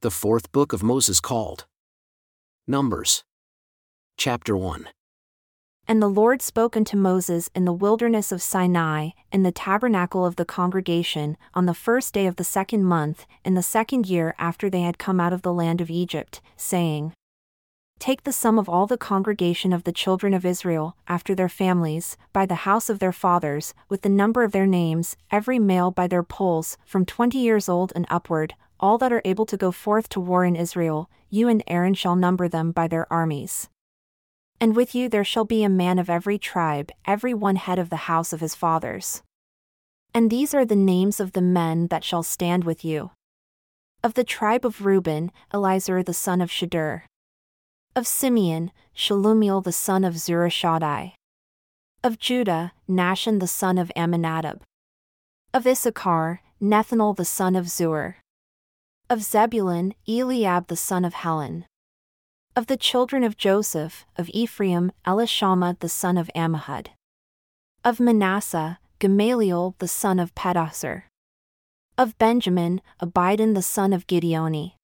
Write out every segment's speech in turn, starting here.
The fourth book of Moses called Numbers. Chapter 1 And the Lord spoke unto Moses in the wilderness of Sinai, in the tabernacle of the congregation, on the first day of the second month, in the second year after they had come out of the land of Egypt, saying, Take the sum of all the congregation of the children of Israel, after their families, by the house of their fathers, with the number of their names, every male by their polls, from twenty years old and upward, all that are able to go forth to war in Israel, you and Aaron shall number them by their armies. And with you there shall be a man of every tribe, every one head of the house of his fathers. And these are the names of the men that shall stand with you. Of the tribe of Reuben, Elizur the son of Shedeur. Of Simeon, Shelumiel the son of Zurishaddai. Of Judah, Nahshon the son of Amminadab. Of Issachar, Nethanel the son of Zuar. Of Zebulun, Eliab the son of Helon. Of the children of Joseph, of Ephraim, Elishama the son of Ammihud. Of Manasseh, Gamaliel the son of Pedahzur. Of Benjamin, Abidan the son of Gideoni.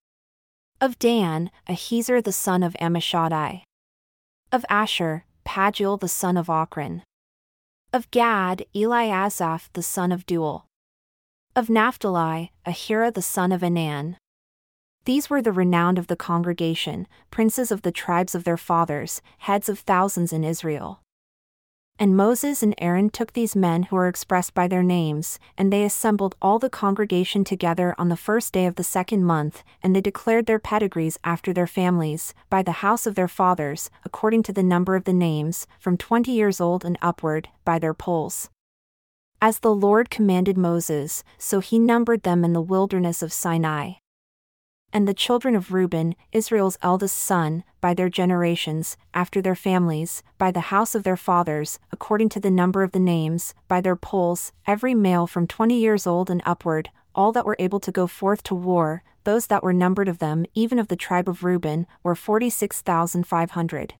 Of Dan, Ahiezer the son of Ammishaddai. Of Asher, Pagiel the son of Ochran. Of Gad, Eliasaph the son of Deuel. Of Naphtali, Ahira the son of Enan. These were the renowned of the congregation, princes of the tribes of their fathers, heads of thousands in Israel. And Moses and Aaron took these men who are expressed by their names, and they assembled all the congregation together on the first day of the second month, and they declared their pedigrees after their families, by the house of their fathers, according to the number of the names, from twenty years old and upward, by their polls. As the Lord commanded Moses, so he numbered them in the wilderness of Sinai and the children of Reuben, Israel's eldest son, by their generations, after their families, by the house of their fathers, according to the number of the names, by their polls, every male from twenty years old and upward, all that were able to go forth to war, those that were numbered of them, even of the tribe of Reuben, were forty six thousand five hundred.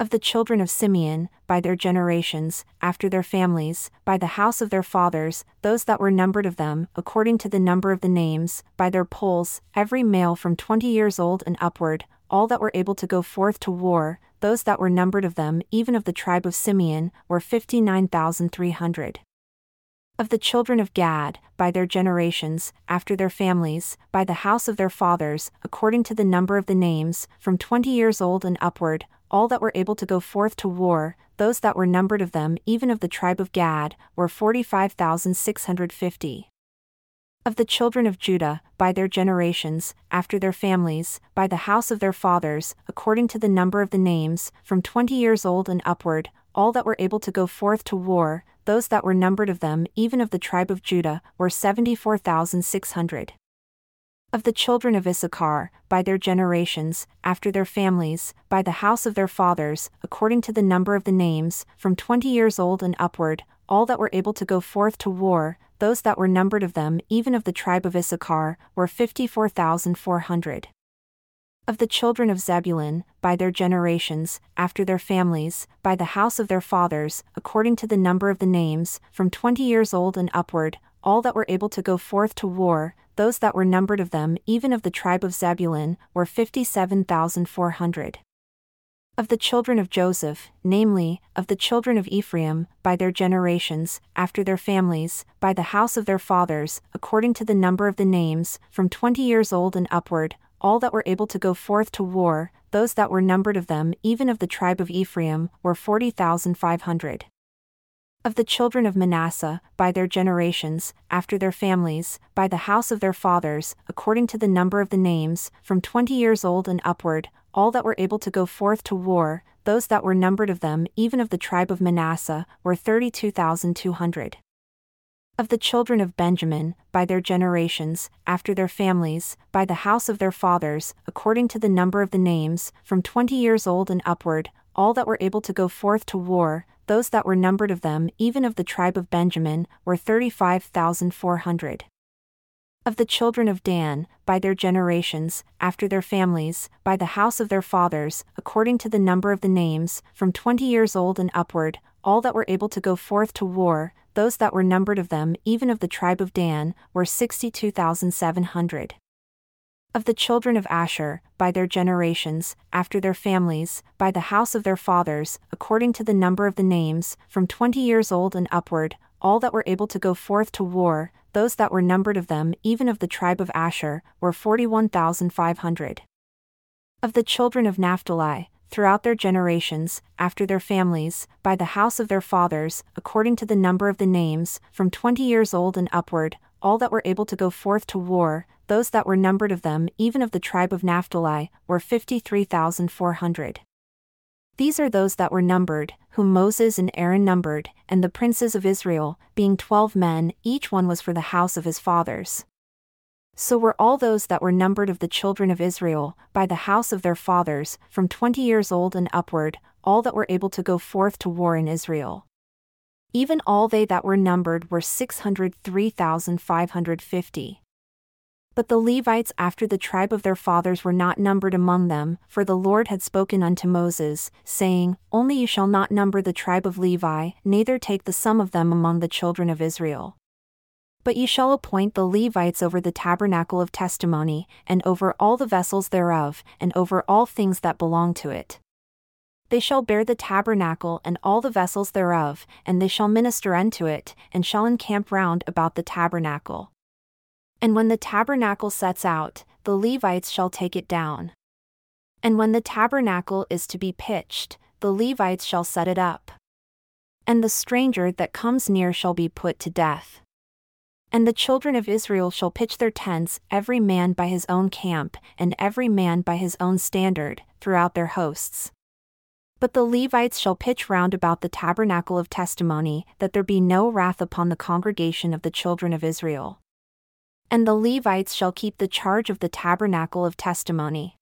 Of the children of Simeon, by their generations, after their families, by the house of their fathers, those that were numbered of them, according to the number of the names, by their polls, every male from twenty years old and upward, all that were able to go forth to war, those that were numbered of them, even of the tribe of Simeon, were fifty nine thousand three hundred. Of the children of Gad, by their generations, after their families, by the house of their fathers, according to the number of the names, from twenty years old and upward, all that were able to go forth to war, those that were numbered of them, even of the tribe of Gad, were 45,650. Of the children of Judah, by their generations, after their families, by the house of their fathers, according to the number of the names, from twenty years old and upward, all that were able to go forth to war, those that were numbered of them, even of the tribe of Judah, were 74,600 of the children of Issachar, by their generations, after their families, by the house of their fathers, according to the number of the names, from twenty years old and upward, all that were able to go forth to war, those that were numbered of them, even of the tribe of Issachar, were fifty four thousand four hundred. Of the children of Zebulun, by their generations, after their families, by the house of their fathers, according to the number of the names, from twenty years old and upward, all that were able to go forth to war, those that were numbered of them, even of the tribe of Zebulun, were fifty seven thousand four hundred. Of the children of Joseph, namely, of the children of Ephraim, by their generations, after their families, by the house of their fathers, according to the number of the names, from twenty years old and upward, all that were able to go forth to war, those that were numbered of them, even of the tribe of Ephraim, were forty thousand five hundred. Of the children of Manasseh, by their generations, after their families, by the house of their fathers, according to the number of the names, from twenty years old and upward, all that were able to go forth to war, those that were numbered of them, even of the tribe of Manasseh, were thirty two thousand two hundred. Of the children of Benjamin, by their generations, after their families, by the house of their fathers, according to the number of the names, from twenty years old and upward, all that were able to go forth to war, those that were numbered of them, even of the tribe of Benjamin, were 35,400. Of the children of Dan, by their generations, after their families, by the house of their fathers, according to the number of the names, from twenty years old and upward, all that were able to go forth to war, those that were numbered of them, even of the tribe of Dan, were 62,700. Of the children of Asher, by their generations, after their families, by the house of their fathers, according to the number of the names, from twenty years old and upward, all that were able to go forth to war, those that were numbered of them, even of the tribe of Asher, were forty one thousand five hundred. Of the children of Naphtali, throughout their generations, after their families, by the house of their fathers, according to the number of the names, from twenty years old and upward, all that were able to go forth to war, those that were numbered of them, even of the tribe of Naphtali, were fifty three thousand four hundred. These are those that were numbered, whom Moses and Aaron numbered, and the princes of Israel, being twelve men, each one was for the house of his fathers. So were all those that were numbered of the children of Israel, by the house of their fathers, from twenty years old and upward, all that were able to go forth to war in Israel. Even all they that were numbered were six hundred three thousand five hundred fifty. But the Levites after the tribe of their fathers were not numbered among them, for the Lord had spoken unto Moses, saying, Only you shall not number the tribe of Levi, neither take the sum of them among the children of Israel. But ye shall appoint the Levites over the tabernacle of testimony, and over all the vessels thereof, and over all things that belong to it. They shall bear the tabernacle and all the vessels thereof, and they shall minister unto it, and shall encamp round about the tabernacle. And when the tabernacle sets out, the Levites shall take it down. And when the tabernacle is to be pitched, the Levites shall set it up. And the stranger that comes near shall be put to death. And the children of Israel shall pitch their tents, every man by his own camp, and every man by his own standard, throughout their hosts. But the Levites shall pitch round about the tabernacle of testimony, that there be no wrath upon the congregation of the children of Israel. And the Levites shall keep the charge of the tabernacle of testimony.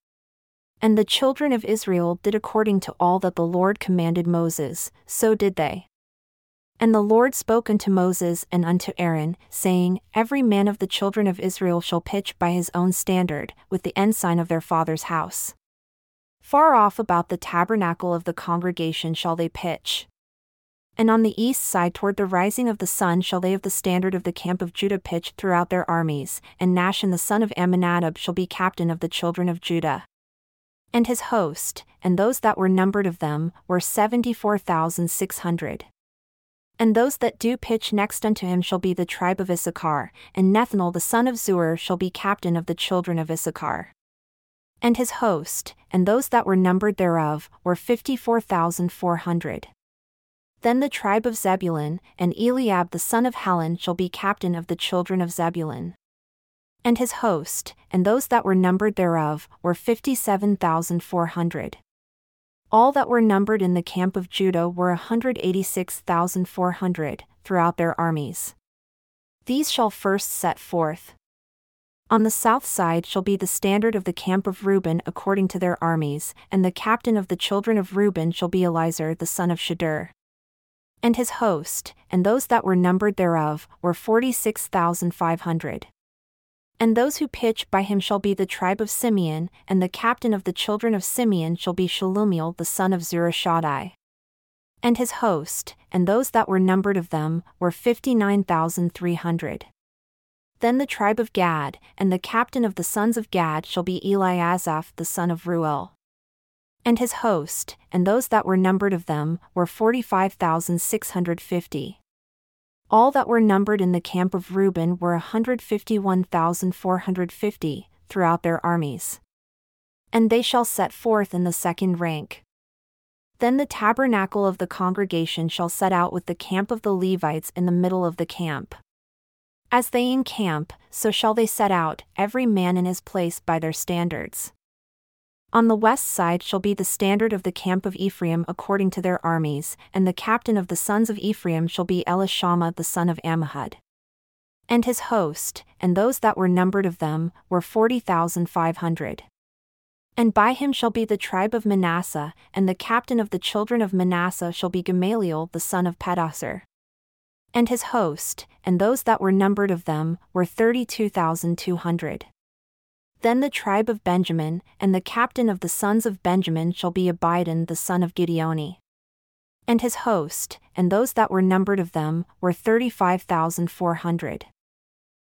And the children of Israel did according to all that the Lord commanded Moses, so did they. And the Lord spoke unto Moses and unto Aaron, saying, Every man of the children of Israel shall pitch by his own standard, with the ensign of their father's house. Far off about the tabernacle of the congregation shall they pitch. And on the east side toward the rising of the sun shall they of the standard of the camp of Judah pitch throughout their armies, and Nahshon the son of Amminadab shall be captain of the children of Judah. And his host, and those that were numbered of them, were seventy four thousand six hundred. And those that do pitch next unto him shall be the tribe of Issachar, and Nethanel the son of Zuar shall be captain of the children of Issachar. And his host, and those that were numbered thereof, were fifty four thousand four hundred. Then the tribe of Zebulun, and Eliab the son of Helon shall be captain of the children of Zebulun. And his host, and those that were numbered thereof, were fifty seven thousand four hundred. All that were numbered in the camp of Judah were a 186,400, throughout their armies. These shall first set forth. On the south side shall be the standard of the camp of Reuben according to their armies, and the captain of the children of Reuben shall be Elizur the son of Shedeur. And his host, and those that were numbered thereof, were forty six thousand five hundred. And those who pitch by him shall be the tribe of Simeon, and the captain of the children of Simeon shall be Shelumiel the son of Zurishaddai. And his host, and those that were numbered of them, were fifty nine thousand three hundred. Then the tribe of Gad, and the captain of the sons of Gad shall be Eliasaph the son of Reuel. And his host, and those that were numbered of them, were forty five thousand six hundred fifty. All that were numbered in the camp of Reuben were 151,450, throughout their armies. And they shall set forth in the second rank. Then the tabernacle of the congregation shall set out with the camp of the Levites in the middle of the camp. As they encamp, so shall they set out, every man in his place by their standards. On the west side shall be the standard of the camp of Ephraim according to their armies, and the captain of the sons of Ephraim shall be Elishama the son of Ammihud. And his host, and those that were numbered of them, were forty thousand five hundred. And by him shall be the tribe of Manasseh, and the captain of the children of Manasseh shall be Gamaliel the son of Pedahzur. And his host, and those that were numbered of them, were thirty two thousand two hundred. Then the tribe of Benjamin, and the captain of the sons of Benjamin shall be Abidan the son of Gideoni. And his host, and those that were numbered of them, were thirty five thousand four hundred.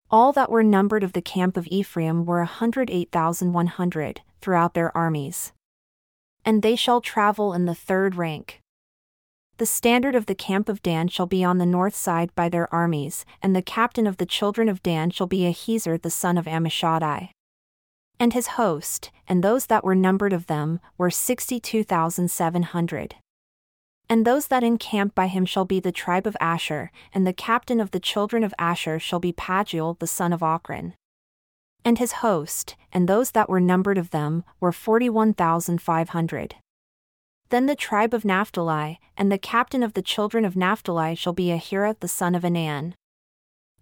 All that were numbered of the camp of Ephraim were a hundred eight thousand one hundred, throughout their armies. And they shall travel in the third rank. The standard of the camp of Dan shall be on the north side by their armies, and the captain of the children of Dan shall be Ahiezer the son of Ammishaddai. And his host, and those that were numbered of them, were sixty two thousand seven hundred. And those that encamp by him shall be the tribe of Asher, and the captain of the children of Asher shall be Pagiel the son of Ochran. And his host, and those that were numbered of them, were forty one thousand five hundred. Then the tribe of Naphtali, and the captain of the children of Naphtali shall be Ahira the son of Enan.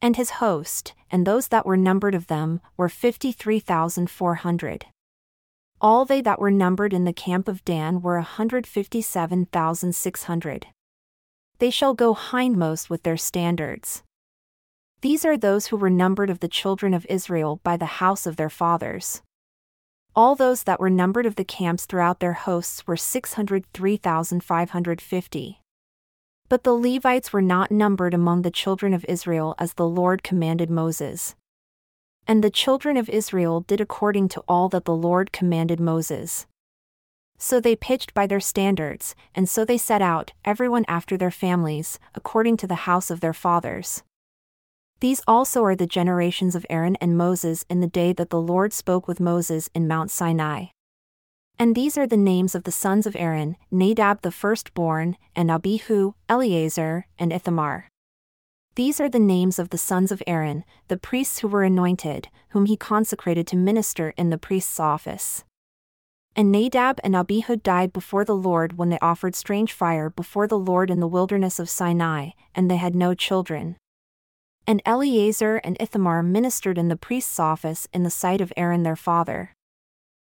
And his host, and those that were numbered of them, were fifty three thousand four hundred. All they that were numbered in the camp of Dan were a hundred fifty seven thousand six hundred. They shall go hindmost with their standards. These are those who were numbered of the children of Israel by the house of their fathers. All those that were numbered of the camps throughout their hosts were 603,550. But the Levites were not numbered among the children of Israel as the Lord commanded Moses. And the children of Israel did according to all that the Lord commanded Moses. So they pitched by their standards, and so they set out, everyone after their families, according to the house of their fathers. These also are the generations of Aaron and Moses in the day that the Lord spoke with Moses in Mount Sinai. And these are the names of the sons of Aaron Nadab the firstborn, and Abihu, Eleazar, and Ithamar. These are the names of the sons of Aaron, the priests who were anointed, whom he consecrated to minister in the priest's office. And Nadab and Abihu died before the Lord when they offered strange fire before the Lord in the wilderness of Sinai, and they had no children. And Eleazar and Ithamar ministered in the priest's office in the sight of Aaron their father.